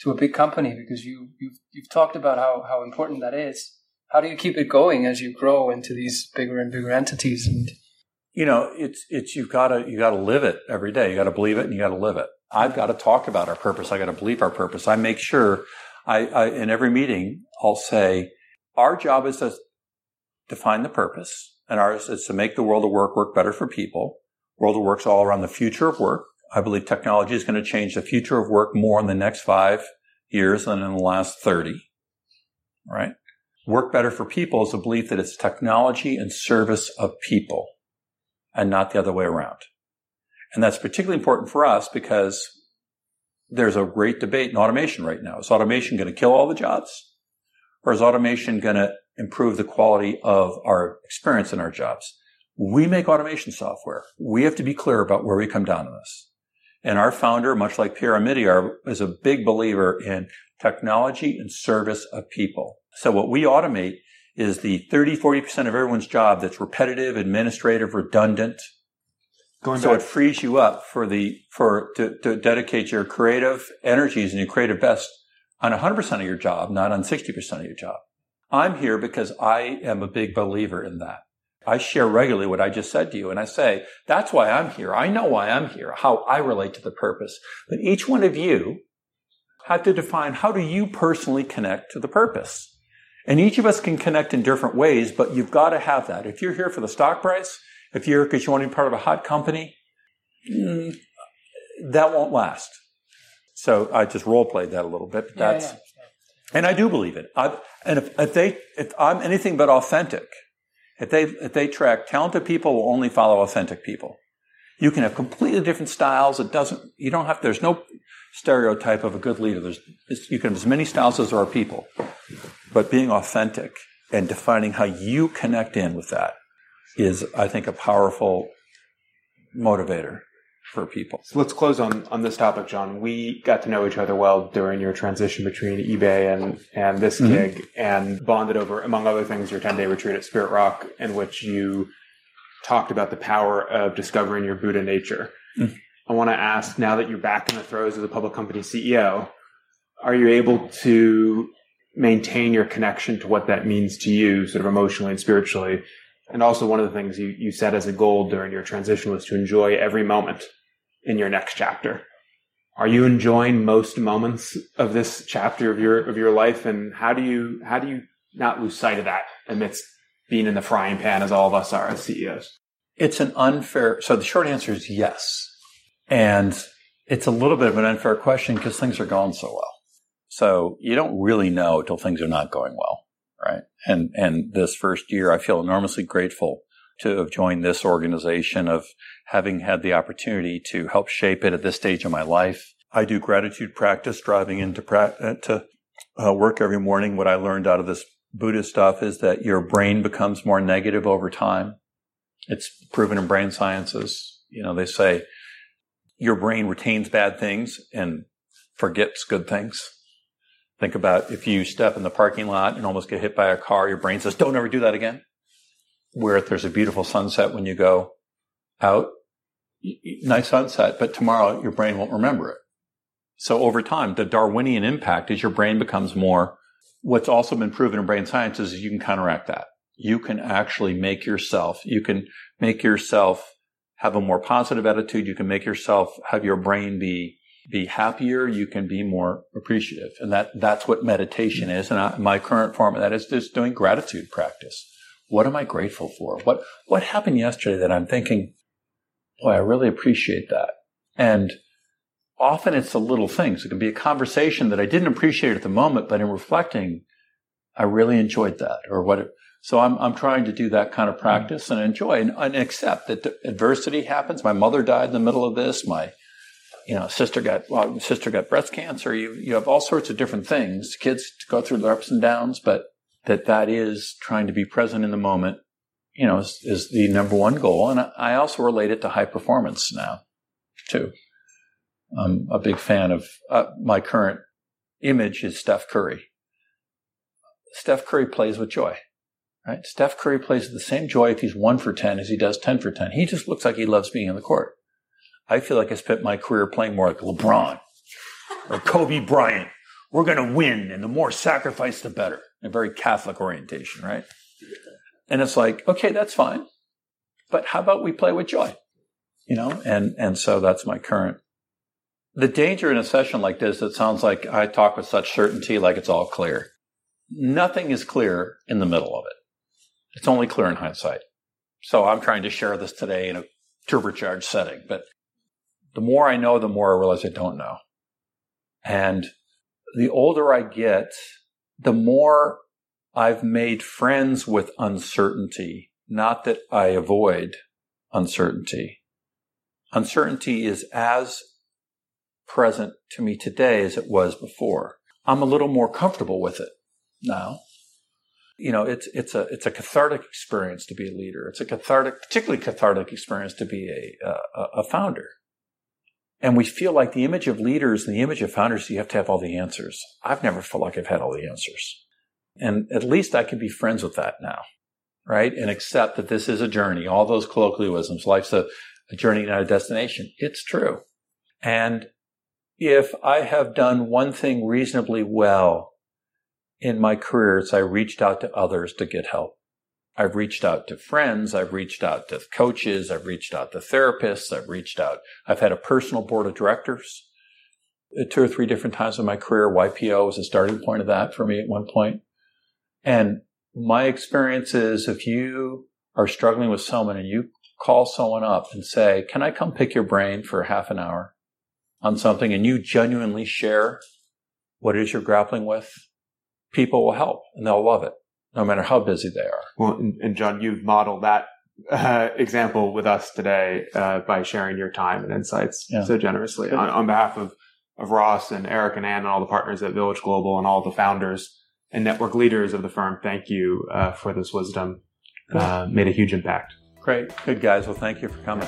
to a big company? Because you you've, you've talked about how how important that is. How do you keep it going as you grow into these bigger and bigger entities? And you know, it's it's you've got to you got to live it every day. You got to believe it, and you got to live it. I've got to talk about our purpose. I got to believe our purpose. I make sure I, I, in every meeting, I'll say, our job is to define the purpose, and ours is to make the world of work work better for people. World of work's all around the future of work. I believe technology is going to change the future of work more in the next five years than in the last 30. Right? Work better for people is a belief that it's technology and service of people and not the other way around. And that's particularly important for us because there's a great debate in automation right now. Is automation going to kill all the jobs? Or is automation going to improve the quality of our experience in our jobs? We make automation software. We have to be clear about where we come down on this. And our founder, much like Pierre Omidyar, is a big believer in technology and service of people. So what we automate is the 30, 40% of everyone's job that's repetitive, administrative, redundant, Going so back. it frees you up for the for to, to dedicate your creative energies and your creative best on 100% of your job, not on 60% of your job. I'm here because I am a big believer in that. I share regularly what I just said to you, and I say, that's why I'm here. I know why I'm here, how I relate to the purpose. But each one of you had to define how do you personally connect to the purpose? And each of us can connect in different ways, but you've got to have that. If you're here for the stock price, if you're because you want to be part of a hot company, mm, that won't last. So I just role played that a little bit. But that's yeah, yeah. and I do believe it. I, and if, if they if I'm anything but authentic, if they if they track talented people will only follow authentic people. You can have completely different styles. It doesn't. You don't have. There's no stereotype of a good leader. There's you can have as many styles as there are people, but being authentic and defining how you connect in with that is, I think, a powerful motivator for people. So let's close on, on this topic, John. We got to know each other well during your transition between eBay and, and this mm-hmm. gig and bonded over, among other things, your 10 day retreat at Spirit Rock, in which you talked about the power of discovering your Buddha nature. Mm. I want to ask now that you're back in the throes of the public company CEO, are you able to maintain your connection to what that means to you, sort of emotionally and spiritually? And also, one of the things you, you set as a goal during your transition was to enjoy every moment in your next chapter. Are you enjoying most moments of this chapter of your of your life, and how do you how do you not lose sight of that amidst being in the frying pan as all of us are as CEOs? It's an unfair. So the short answer is yes, and it's a little bit of an unfair question because things are going so well. So you don't really know till things are not going well, right? And and this first year, I feel enormously grateful to have joined this organization, of having had the opportunity to help shape it at this stage of my life. I do gratitude practice, driving into pra- uh, to uh, work every morning. What I learned out of this Buddhist stuff is that your brain becomes more negative over time. It's proven in brain sciences. You know, they say your brain retains bad things and forgets good things. Think about if you step in the parking lot and almost get hit by a car, your brain says, don't ever do that again. Where there's a beautiful sunset when you go out, nice sunset, but tomorrow your brain won't remember it. So over time, the Darwinian impact is your brain becomes more. What's also been proven in brain science is you can counteract that. You can actually make yourself, you can make yourself have a more positive attitude. You can make yourself have your brain be, be happier. You can be more appreciative. And that, that's what meditation is. And I, my current form of that is just doing gratitude practice. What am I grateful for? What, what happened yesterday that I'm thinking, boy, I really appreciate that. And often it's the little things. It can be a conversation that I didn't appreciate at the moment, but in reflecting, I really enjoyed that or what. So I'm, I'm trying to do that kind of mm-hmm. practice and enjoy and, and accept that adversity happens. My mother died in the middle of this. My, you know, sister got, well, sister got breast cancer. You, you have all sorts of different things. Kids go through their ups and downs, but that that is trying to be present in the moment, you know, is, is the number one goal. And I also relate it to high performance now too. I'm a big fan of uh, my current image is Steph Curry. Steph Curry plays with joy, right? Steph Curry plays with the same joy if he's one for 10 as he does 10 for 10. He just looks like he loves being on the court. I feel like I spent my career playing more like LeBron or Kobe Bryant. We're going to win, and the more sacrifice, the better. A very Catholic orientation, right? And it's like, okay, that's fine. But how about we play with joy? You know, and, and so that's my current. The danger in a session like this, it sounds like I talk with such certainty, like it's all clear. Nothing is clear in the middle of it. It's only clear in hindsight. So I'm trying to share this today in a turbocharged setting, but the more I know, the more I realize I don't know. And the older I get, the more I've made friends with uncertainty, not that I avoid uncertainty. Uncertainty is as present to me today as it was before. I'm a little more comfortable with it now. You know, it's it's a it's a cathartic experience to be a leader. It's a cathartic, particularly cathartic experience to be a a, a founder. And we feel like the image of leaders and the image of founders, you have to have all the answers. I've never felt like I've had all the answers. And at least I can be friends with that now, right? And accept that this is a journey. All those colloquialisms, life's a, a journey, not a destination. It's true. And if I have done one thing reasonably well in my career, it's I reached out to others to get help. I've reached out to friends. I've reached out to coaches. I've reached out to therapists. I've reached out. I've had a personal board of directors uh, two or three different times in my career. YPO was a starting point of that for me at one point. And my experience is if you are struggling with someone and you call someone up and say, can I come pick your brain for half an hour on something and you genuinely share what it is you're grappling with, people will help and they'll love it no matter how busy they are. Well, and, and John, you've modeled that uh, example with us today uh, by sharing your time and insights yeah. so generously on, on, behalf of, of Ross and Erik and Anne and all the partners at Village Global and all the founders and network leaders of the firm. Thank you uh, for this wisdom. Uh, made a huge impact. Great. Good guys. Well, thank you for coming.